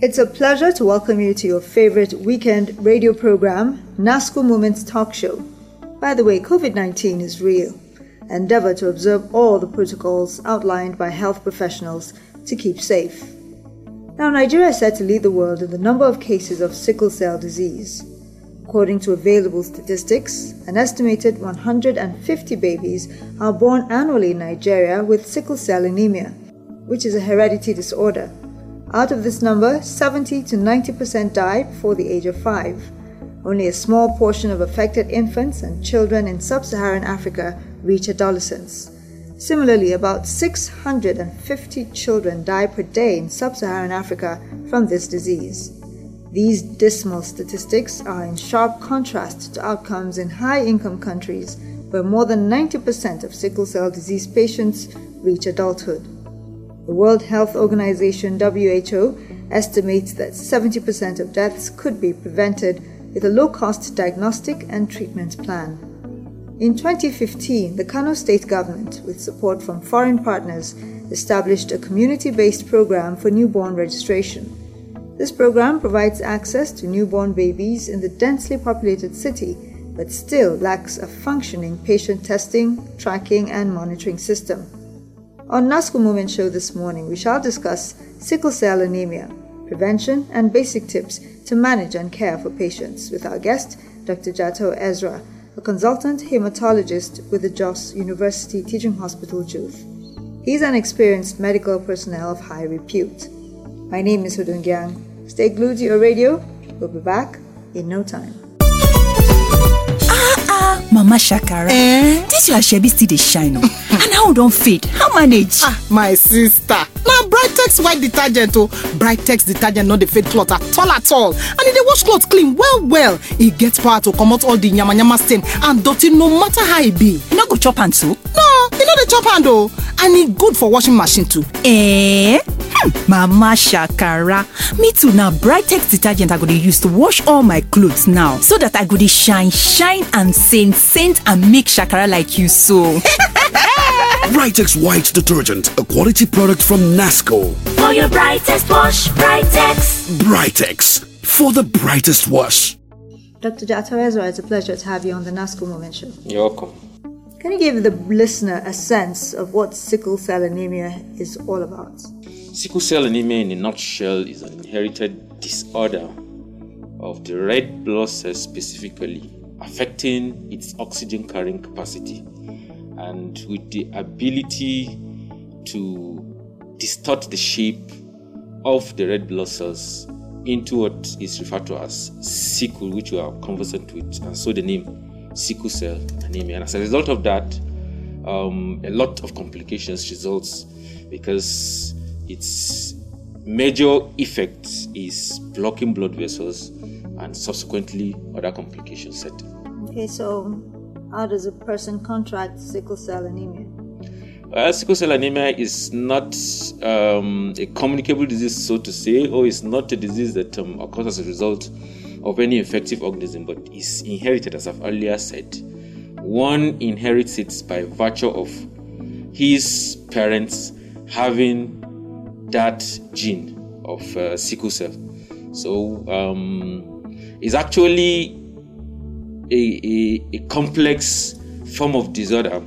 It's a pleasure to welcome you to your favorite weekend radio program, NASCO Moments Talk Show. By the way, COVID 19 is real. Endeavor to observe all the protocols outlined by health professionals to keep safe. Now, Nigeria is said to lead the world in the number of cases of sickle cell disease. According to available statistics, an estimated 150 babies are born annually in Nigeria with sickle cell anemia, which is a hereditary disorder. Out of this number, 70 to 90% die before the age of 5. Only a small portion of affected infants and children in sub Saharan Africa reach adolescence. Similarly, about 650 children die per day in sub Saharan Africa from this disease. These dismal statistics are in sharp contrast to outcomes in high income countries where more than 90% of sickle cell disease patients reach adulthood. The World Health Organization WHO estimates that 70% of deaths could be prevented with a low cost diagnostic and treatment plan. In 2015, the Kano state government, with support from foreign partners, established a community based program for newborn registration. This program provides access to newborn babies in the densely populated city, but still lacks a functioning patient testing, tracking, and monitoring system. On NASCO Moment Show this morning, we shall discuss sickle cell anemia, prevention, and basic tips to manage and care for patients with our guest, Dr. Jato Israel, a consultant hematologist with the Jos University Teaching Hospital, Juth. He's an experienced medical personnel of high repute. My name is Hudungyang. Stay glued to your radio. We'll be back in no time. Ah mama shakara Eh? dis your shebi still dey shine o and how don fade how manage. ah my sister na brightex white detergent o brightex detergent no dey fade cloth at all at all and e dey wash cloth clean well well e get power to comot all the yamayama stain and dirty no matter how e be you no go chop am too. no e no dey chop hand o and e good for washing machine too Eh? Hmm, mama shakara me too na brightex detergent i go dey use to wash all my clothes now so that i go dey shine shine and saint saint and make shakara like you so. Brightex White Detergent, a quality product from Nasco. For your brightest wash, Brightex. Brightex, for the brightest wash. Dr. Jato it's a pleasure to have you on the NASCO Moment Show. You're welcome. Can you give the listener a sense of what sickle cell anemia is all about? Sickle cell anemia, in a nutshell, is an inherited disorder of the red blood cells specifically, affecting its oxygen carrying capacity and with the ability to distort the shape of the red blood cells into what is referred to as sickle, which we are conversant with, and so the name sickle cell anemia. And as a result of that, um, a lot of complications results because its major effect is blocking blood vessels and subsequently other complications set. Okay, so how does a person contract sickle cell anemia? Uh, sickle cell anemia is not um, a communicable disease, so to say, or it's not a disease that um, occurs as a result of any infective organism, but is inherited, as I've earlier said. One inherits it by virtue of his parents having that gene of uh, sickle cell. So um, it's actually a, a, a complex form of disorder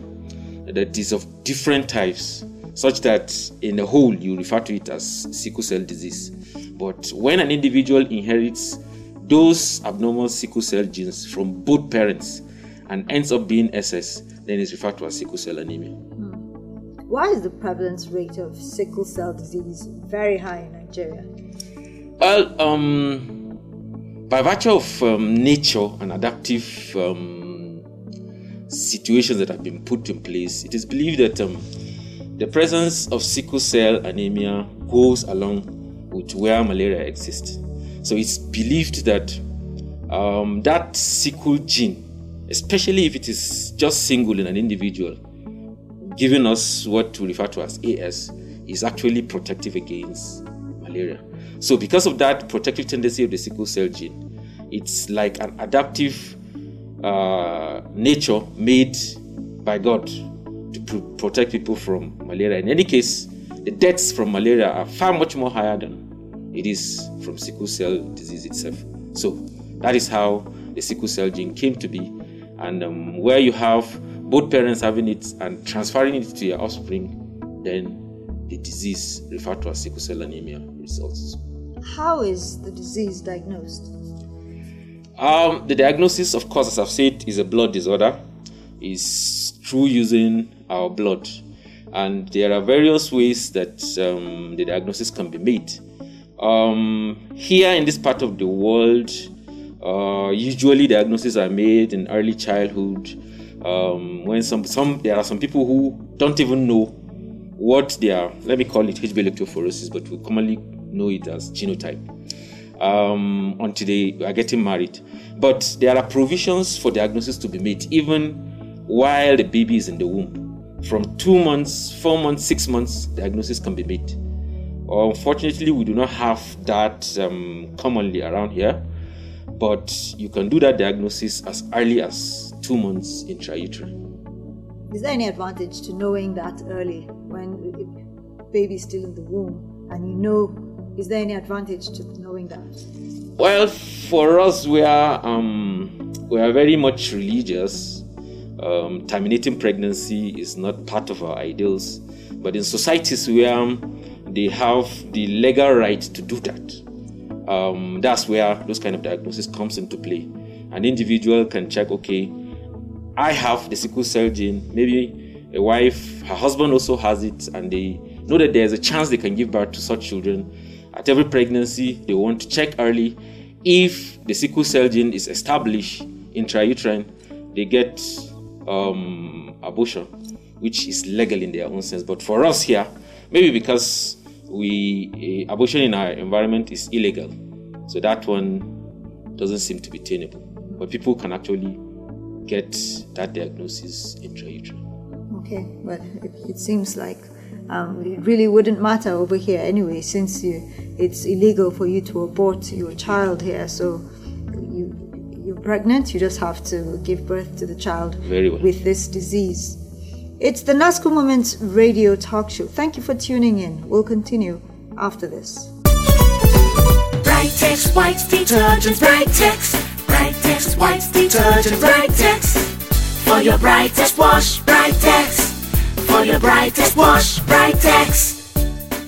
that is of different types, such that in the whole you refer to it as sickle cell disease. But when an individual inherits those abnormal sickle cell genes from both parents and ends up being SS, then it's referred to as sickle cell anemia. Why is the prevalence rate of sickle cell disease very high in Nigeria? Well, um, by virtue of um, nature and adaptive um, situations that have been put in place, it is believed that um, the presence of sickle cell anemia goes along with where malaria exists. So it's believed that um, that sickle gene, especially if it is just single in an individual, giving us what we refer to as AS, is actually protective against malaria. So, because of that protective tendency of the sickle cell gene, it's like an adaptive uh, nature made by God to pr- protect people from malaria. In any case, the deaths from malaria are far much more higher than it is from sickle cell disease itself. So that is how the sickle cell gene came to be, and um, where you have both parents having it and transferring it to your offspring, then the disease referred to as sickle cell anemia results. How is the disease diagnosed? Um, the diagnosis, of course, as I've said, is a blood disorder. Is through using our blood, and there are various ways that um, the diagnosis can be made. Um, here in this part of the world, uh, usually diagnoses are made in early childhood. Um, when some some there are some people who don't even know what they are. Let me call it HB electrophoresis, but we commonly know it as genotype. Um, until they are getting married, but there are provisions for diagnosis to be made even while the baby is in the womb. From two months, four months, six months, diagnosis can be made. Unfortunately, we do not have that um, commonly around here, but you can do that diagnosis as early as two months intrauterine. Is there any advantage to knowing that early when the baby is still in the womb and you know? Is there any advantage to knowing that? Well, for us, we are um, we are very much religious. Um, terminating pregnancy is not part of our ideals, but in societies where they have the legal right to do that, um, that's where those kind of diagnosis comes into play. An individual can check, okay, I have the sickle cell gene. Maybe a wife, her husband also has it, and they know that there's a chance they can give birth to such children. At every pregnancy, they want to check early. If the sickle cell gene is established intrauterine, they get um, abortion, which is legal in their own sense. But for us here, maybe because we uh, abortion in our environment is illegal, so that one doesn't seem to be tenable. But people can actually get that diagnosis intrauterine. Okay, but it, it seems like um, it really wouldn't matter over here anyway, since you, it's illegal for you to abort your child here. So you you're pregnant, you just have to give birth to the child Very well. with this disease. It's the NASCO Moments radio talk show. Thank you for tuning in. We'll continue after this. Brightex white detergent, Brightex. Brightex white detergent, Brightex. For your brightest wash, Brightex. For your brightest wash, Brightex.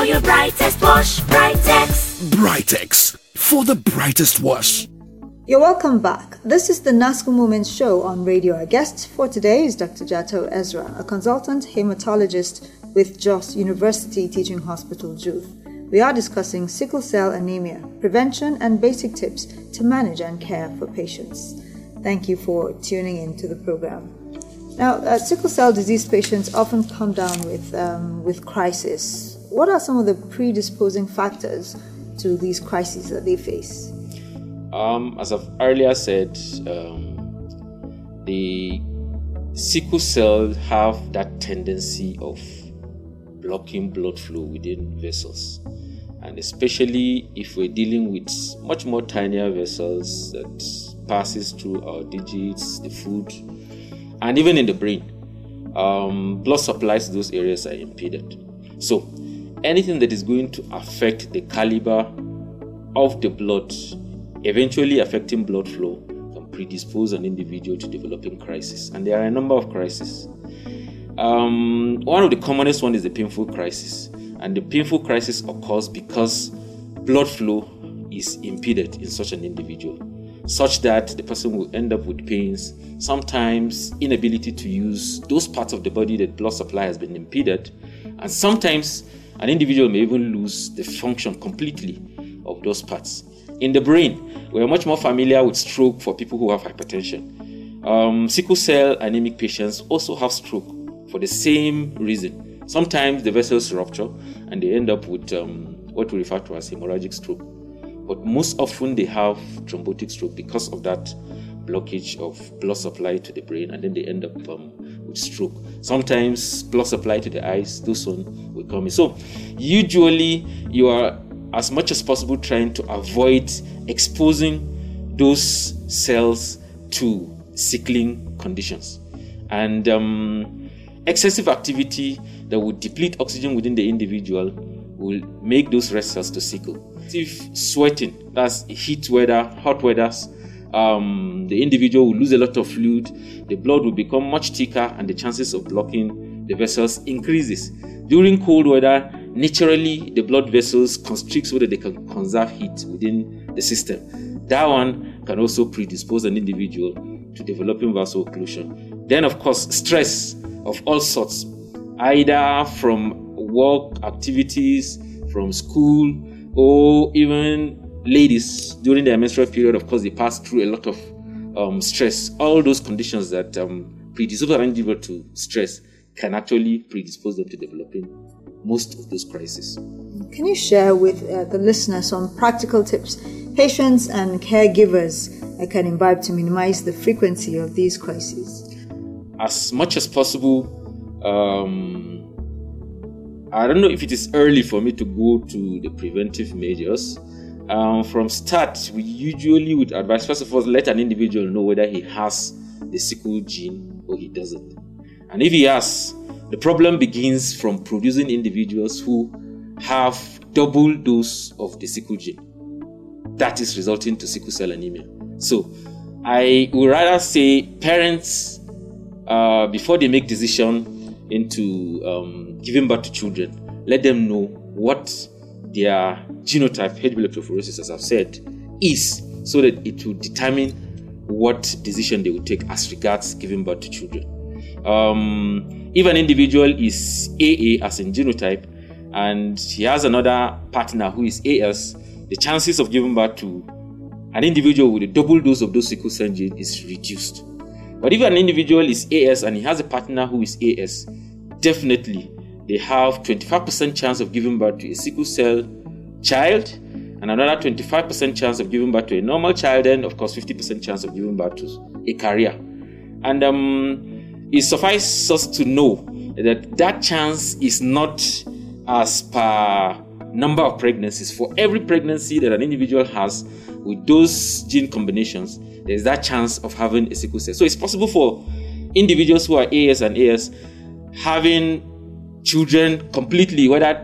For your brightest wash, Brightex. Brightex for the brightest wash. You're welcome back. This is the NASCO Moments show on radio. Our guest for today is Dr. Jato Israel, a consultant hematologist with Jos University Teaching Hospital, JUTH. We are discussing sickle cell anemia, prevention, and basic tips to manage and care for patients. Thank you for tuning in to the program. Now, uh, sickle cell disease patients often come down with, um, with crisis. What are some of the predisposing factors to these crises that they face? Um, as I've earlier said, um, the sickle cell have that tendency of blocking blood flow within vessels, and especially if we're dealing with much more tinier vessels that passes through our digits, the food, and even in the brain. Um, blood supplies to those areas are impeded. So, anything that is going to affect the caliber of the blood, eventually affecting blood flow, can predispose an individual to developing crisis. And there are a number of crises. Um, one of the commonest one is the painful crisis, and the painful crisis occurs because blood flow is impeded in such an individual, such that the person will end up with pains, sometimes inability to use those parts of the body that blood supply has been impeded, and sometimes an individual may even lose the function completely of those parts. In the brain, we are much more familiar with stroke for people who have hypertension. Um, sickle cell anemic patients also have stroke for the same reason. Sometimes the vessels rupture and they end up with um, what we refer to as hemorrhagic stroke. but most often they have thrombotic stroke because of that blockage of blood supply to the brain, and then they end up um, with stroke. Sometimes blood supply to the eyes, those one in. So usually you are as much as possible trying to avoid exposing those cells to sickling conditions. And um, excessive activity that would deplete oxygen within the individual will make those red cells to sickle. If sweating, that's heat weather, hot weather, um, the individual will lose a lot of fluid, the blood will become much thicker, and the chances of blocking the vessels increases. During cold weather, naturally the blood vessels constrict so that they can conserve heat within the system. That one can also predispose an individual to developing vaso-occlusion. Then, of course, stress of all sorts, either from work activities, from school, or even ladies during their menstrual period. Of course, they pass through a lot of um, stress. All those conditions that um, predispose an individual to stress can actually predispose them to developing most of those crises. Can you share with uh, the listeners some practical tips patients and caregivers uh, can imbibe to minimize the frequency of these crises? As much as possible, um, I don't know if it is early for me to go to the preventive measures. Um, from start, we usually would advise first of all let an individual know whether he has the sickle gene or he doesn't. And if he has, the problem begins from producing individuals who have double dose of the sickle gene. That is resulting to sickle cell anemia. So, I would rather say parents, uh, before they make decision into um, giving birth to children, let them know what their genotype, H. electrophoresis, as I've said, is, so that it will determine what decision they will take as regards giving birth to children. Um, if an individual is AA as in genotype and he has another partner who is AS, the chances of giving birth to an individual with a double dose of those sickle cell gene is reduced. But if an individual is AS and he has a partner who is AS, definitely they have 25% chance of giving birth to a sickle cell child and another 25% chance of giving birth to a normal child and of course 50% chance of giving birth to a carrier. And um, it suffices us to know that that chance is not as per number of pregnancies. For every pregnancy that an individual has with those gene combinations, there's that chance of having a sickle cell. So it's possible for individuals who are AS and AS having children completely, whether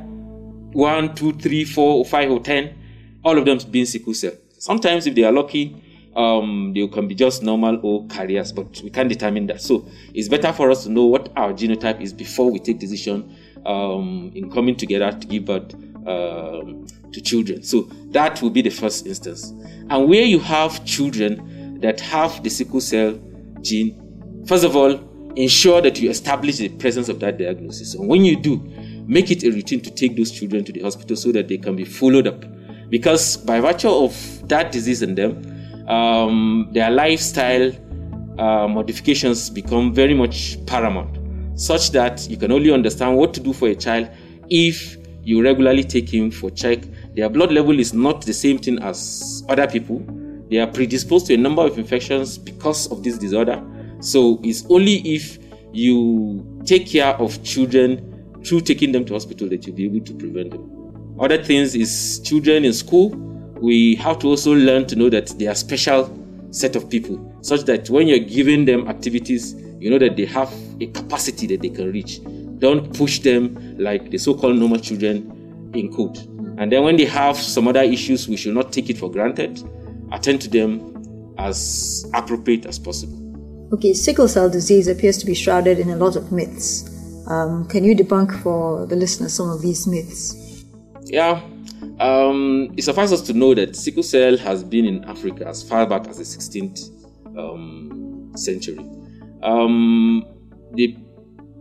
one, two, three, four, or five, or ten, all of them being sickle cell. Sometimes, if they are lucky, um, they can be just normal or carriers, but we can't determine that. So it's better for us to know what our genotype is before we take decision um, in coming together to give birth um, to children. So that will be the first instance. And where you have children that have the sickle cell gene, first of all, ensure that you establish the presence of that diagnosis. And when you do, make it a routine to take those children to the hospital so that they can be followed up. Because by virtue of that disease in them, um, their lifestyle uh, modifications become very much paramount, such that you can only understand what to do for a child if you regularly take him for check. Their blood level is not the same thing as other people. They are predisposed to a number of infections because of this disorder so it's only if you take care of children through taking them to hospital that you'll be able to prevent them. Other things is children in school, we have to also learn to know that they are special set of people, such that when you're giving them activities, you know that they have a capacity that they can reach. Don't push them like the so-called normal children in code. And then when they have some other issues, we should not take it for granted. Attend to them as appropriate as possible. Okay, sickle cell disease appears to be shrouded in a lot of myths. Um, can you debunk for the listeners some of these myths? Yeah, um, it suffices us to know that sickle cell has been in Africa as far back as the 16th um, century. Um, the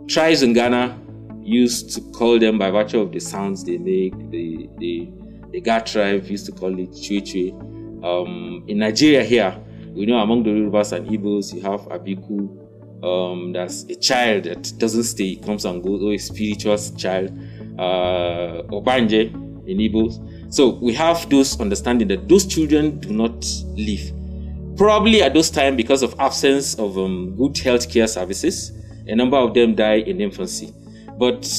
tribes in Ghana used to call them by virtue of the sounds they make. The the, the Ga tribe used to call it Chwe Chwe. Um, in Nigeria here, we know among the Yorubas and Igbos, you have Abiku. Um, that's a child that doesn't stay, comes and goes, or a spiritual child. Uh, Ogbanje Igbos. So we have those understanding that those children do not live. Probably at those time, because of absence of um, good healthcare services, a number of them die in infancy. But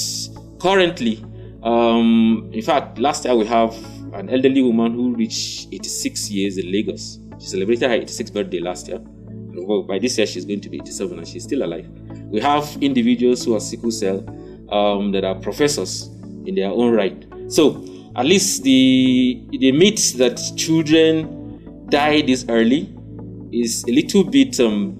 currently, um, in fact, last year we have an elderly woman who reached 86 years in Lagos. She celebrated her 86th birthday last year. Well, by this year, she's going to be 87 and she's still alive. We have individuals who are sickle cell um, that are professors in their own right. So, at least the the myth that children die this early is a little bit um,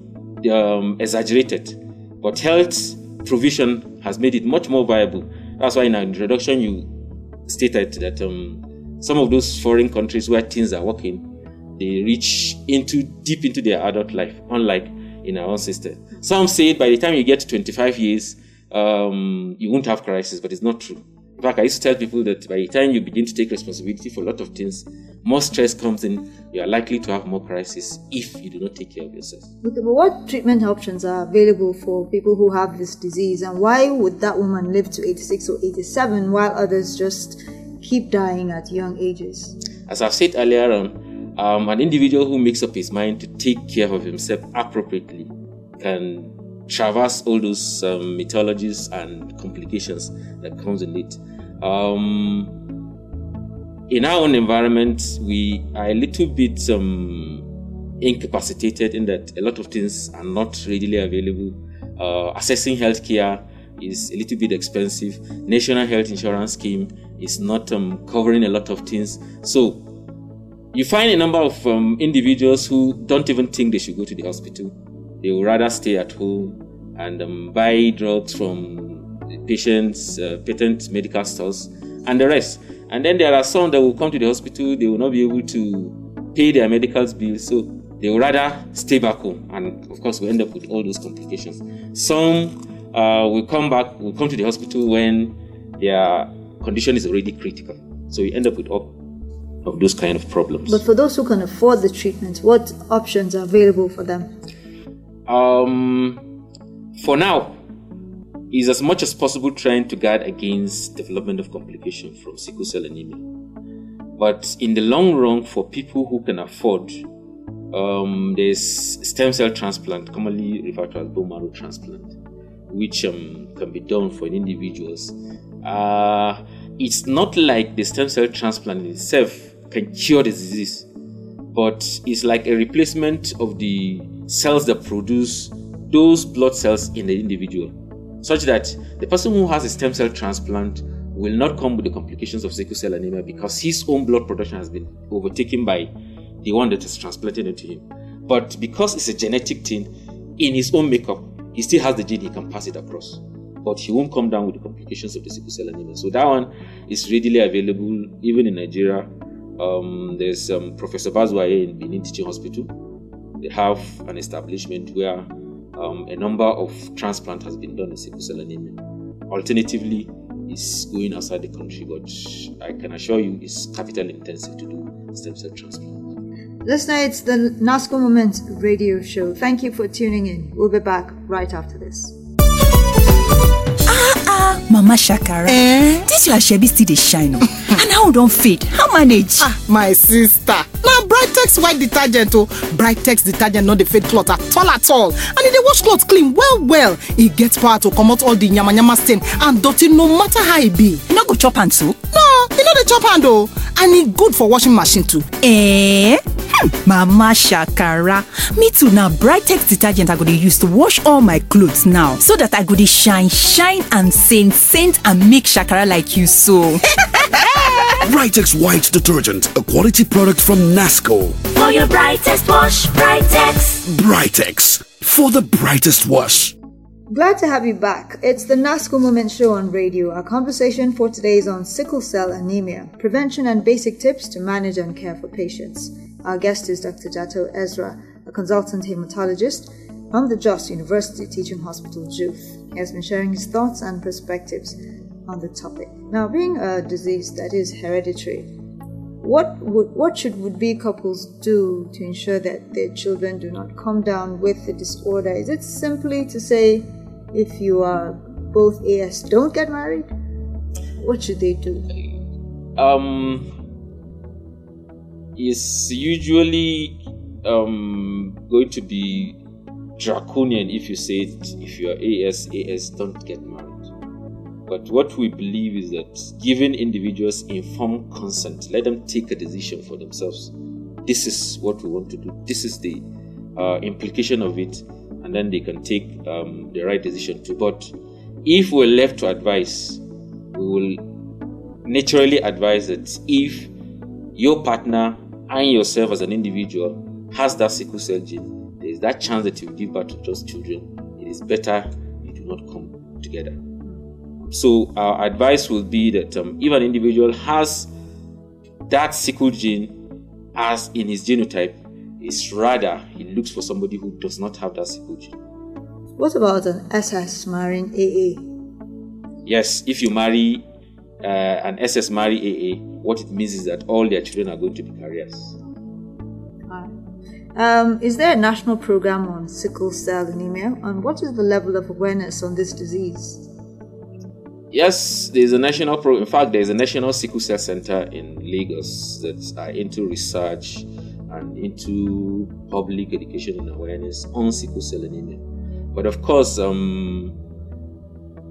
um, exaggerated, but health provision has made it much more viable. That's why in our introduction you stated that um, some of those foreign countries where teens are working, they reach into deep into their adult life, unlike in our own system. Some say by the time you get to 25 years, um, you won't have crisis, but it's not true. In fact, I used to tell people that by the time you begin to take responsibility for a lot of things, more stress comes in, you are likely to have more crisis if you do not take care of yourself. Okay, but what treatment options are available for people who have this disease, and why would that woman live to 86 or 87 while others just keep dying at young ages? As I've said earlier on, um, an individual who makes up his mind to take care of himself appropriately can traverse all those um, mythologies and complications that comes in it. Um, in our own environment, we are a little bit um, incapacitated in that a lot of things are not readily available. Uh, accessing healthcare is a little bit expensive. National health insurance scheme is not um, covering a lot of things. So you find a number of um, individuals who don't even think they should go to the hospital. They would rather stay at home and um, buy drugs from patients, uh, patent medical stores, and the rest. And then there are some that will come to the hospital, they will not be able to pay their medical bills, so they will rather stay back home. And of course, we end up with all those complications. Some uh, will come back, will come to the hospital when their condition is already critical. So we end up with all of those kind of problems. But for those who can afford the treatment, what options are available for them? Um, for now, is as much as possible trying to guard against development of complication from sickle cell anemia. But in the long run, for people who can afford, um, there's stem cell transplant, commonly referred to as bone marrow transplant, which um, can be done for individuals. Uh, it's not like the stem cell transplant itself can cure the disease, but it's like a replacement of the cells that produce those blood cells in the individual such that the person who has a stem cell transplant will not come with the complications of sickle cell anemia because his own blood production has been overtaken by the one that is transplanted into him. But because it's a genetic thing, in his own makeup, he still has the gene, he can pass it across. But he won't come down with the complications of the sickle cell anemia. So that one is readily available even in Nigeria. Um, there's um, Professor Bazuaye in Benin Teaching Hospital. They have an establishment where um, a number of transplant has been done in sickle cell anemia. Alternatively, it's going outside the country, but I can assure you it's capital intensive to do stem cell transplant. Listener, it's the NASCO Moment radio show. Thank you for tuning in. We'll be back right after this. ah ah mama shakara Eh? dis your shebi still dey shine o and how don fade how manage. ah my sister na brightex white detergent o brightex detergent no dey fade cloth at all at all and e dey wash cloth clean well well e get power to comot all the yamayama stain and dirty no matter how e be you no go chop am too. no e no dey chop hand o and e good for washing machine too Eh? Hmm, mama shakara me too na brightex detergent i go dey use to wash all my clothes now so that i go dey shine shine and saint saint and make shakara like you so. Brightex White Detergent, a quality product from Nasco. For your brightest wash, Brightex. Brightex, for the brightest wash. Glad to have you back. It's the NASCO Moment Show on radio. Our conversation for today is on sickle cell anemia, prevention and basic tips to manage and care for patients. Our guest is Dr. Jato Israel, a consultant hematologist from the Jos University Teaching Hospital, JUTH. He has been sharing his thoughts and perspectives on the topic. Now, being a disease that is hereditary, what would what should would be couples do to ensure that their children do not come down with the disorder? Is it simply to say, if you are both AS, don't get married? What should they do? Um, is usually um, going to be draconian if you say it, if you are AS, AS, don't get married. But what we believe is that giving individuals informed consent, let them take a decision for themselves. This is what we want to do. This is the uh, implication of it, and then they can take um, the right decision too. But if we're left to advise, we will naturally advise that if your partner and yourself as an individual has that sickle cell gene, there is that chance that you give birth to those children. It is better you do not come together. So our advice will be that um, if an individual has that sickle gene as in his genotype, it's rather he looks for somebody who does not have that sickle gene. What about an SS marrying AA? Yes, if you marry uh, an SS marry AA, what it means is that all their children are going to be carriers. Um, is there a national program on sickle cell anemia, and what is the level of awareness on this disease? Yes, there's a national pro. In fact, there's a national sickle cell center in Lagos that are into research and into public education and awareness on sickle cell anemia. But of course, um,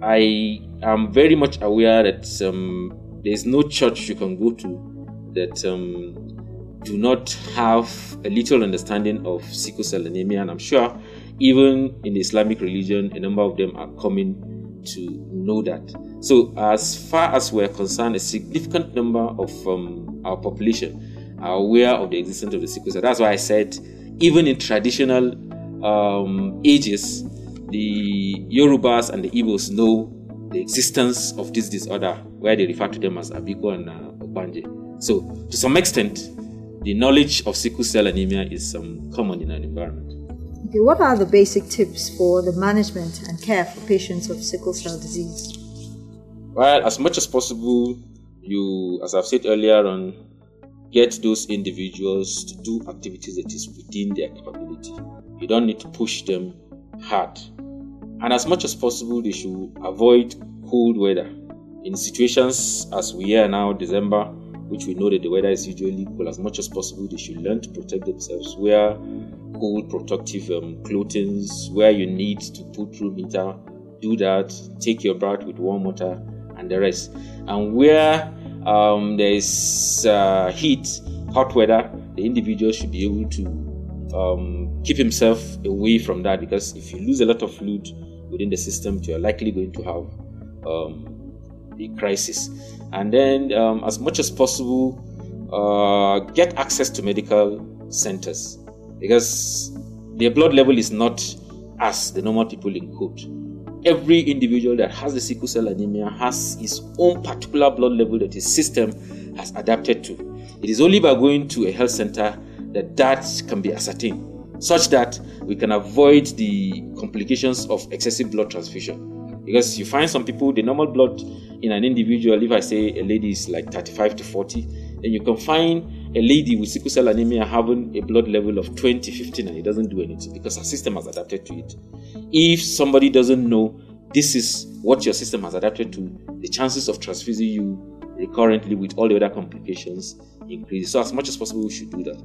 I am very much aware that um, there's no church you can go to that um, do not have a little understanding of sickle cell anemia, and I'm sure even in the Islamic religion, a number of them are coming to know that. So, as far as we're concerned, a significant number of um, our population are aware of the existence of the sickle cell. That's why I said, even in traditional um, ages, the Yorubas and the Igbos know the existence of this disorder, where they refer to them as Abiku and uh, Ogbanje. So, to some extent, the knowledge of sickle cell anemia is um, common in an environment. Okay, what are the basic tips for the management and care for patients of sickle cell disease? Well, as much as possible, you, as I've said earlier on, get those individuals to do activities that is within their capability. You don't need to push them hard. And as much as possible, they should avoid cold weather. In situations as we are now, December, which we know that the weather is usually cool, as much as possible, they should learn to protect themselves. Wear cool protective um, clothing, where you need to put room heater, do that. Take your bath with warm water and the rest. And where um, there is uh, heat, hot weather, the individual should be able to um, keep himself away from that because if you lose a lot of fluid within the system, you are likely going to have um, a crisis. And then, um, as much as possible, uh, get access to medical centers because their blood level is not as the normal people in code every individual that has the sickle cell anemia has his own particular blood level that his system has adapted to. It is only by going to a health center that that can be ascertained, such that we can avoid the complications of excessive blood transfusion. Because you find some people, the normal blood in an individual, if I say a lady is like 35 to 40, then you can find a lady with sickle cell anemia having a blood level of 20, 15, and it doesn't do anything because her system has adapted to it. If somebody doesn't know this is what your system has adapted to, the chances of transfusing you recurrently with all the other complications increase. So, as much as possible, we should do that.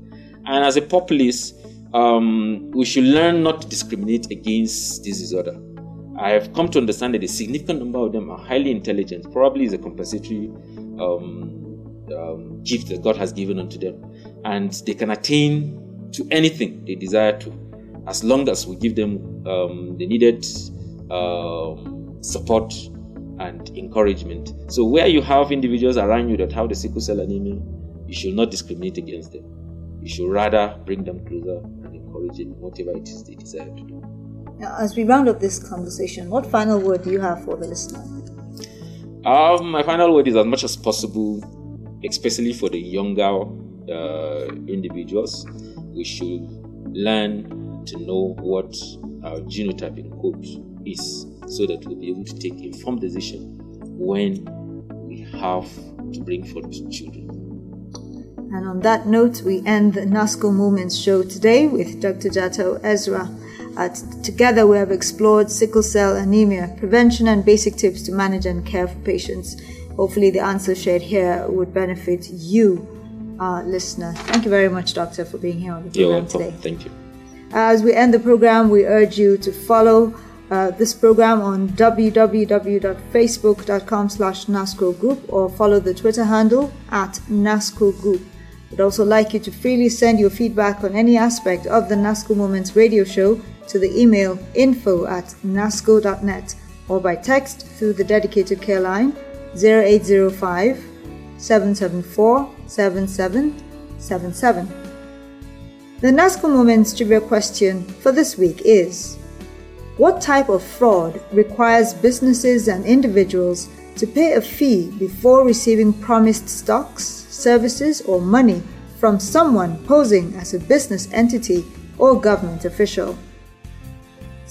And as a populace, um, we should learn not to discriminate against this disorder. I have come to understand that a significant number of them are highly intelligent, probably is a compensatory um, um, gift that God has given unto them, and they can attain to anything they desire to as long as we give them um, the needed um, support and encouragement. So, where you have individuals around you that have the sickle cell anemia, you should not discriminate against them. You should rather bring them closer and encourage them whatever it is they desire to do. Now, as we round up this conversation, what final word do you have for the listener? Um, my final word is as much as possible, especially for the younger uh, individuals, we should learn to know what our genotyping code is so that we'll be able to take informed decision when we have to bring forth children. And on that note, we end the NASCO Moments show today with Dr. Jato Israel. Uh, t- together, we have explored sickle cell anemia, prevention, and basic tips to manage and care for patients. Hopefully, the answer shared here would benefit you our listener. Thank you very much, Doctor, for being here on the program today. Thank you. As we end the program, we urge you to follow uh, this program on www.facebook.com slash NASCO Group or follow the Twitter handle at NASCO Group. We'd also like you to freely send your feedback on any aspect of the NASCO Moments radio show to the email info at nasco.net or by text through the dedicated care line 0805 774 7777. The NASCO Moments trivia question for this week is What type of fraud requires businesses and individuals to pay a fee before receiving promised stocks, services, or money from someone posing as a business entity or government official?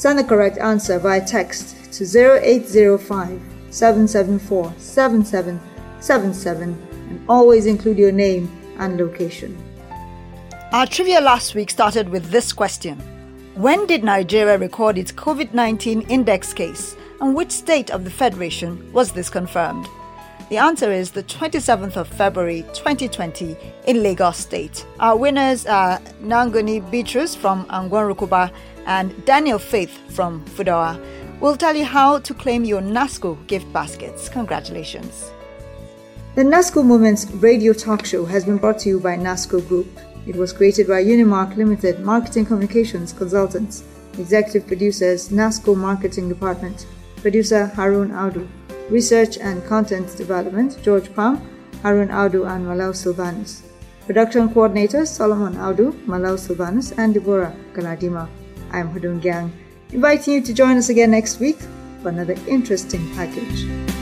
Send the correct answer via text to 0805 774 7777 and always include your name and location. Our trivia last week started with this question When did Nigeria record its COVID 19 index case, and which state of the Federation was this confirmed? The answer is the 27th of February 2020 in Lagos State. Our winners are Nangoni Beatrice from Angwanrukuba and Daniel Faith from Fudawa. We'll tell you how to claim your NASCO gift baskets. Congratulations. The NASCO Moments radio talk show has been brought to you by NASCO Group. It was created by Unimark Limited Marketing Communications Consultants. Executive producers NASCO Marketing Department. Producer Harun Audu. Research and Content Development George Pam, Harun Audu and Malau Silvanus. Production coordinators Solomon Audu, Malau Silvanus and Deborah Galadima. I am Hudun Gang, inviting you to join us again next week for another interesting package.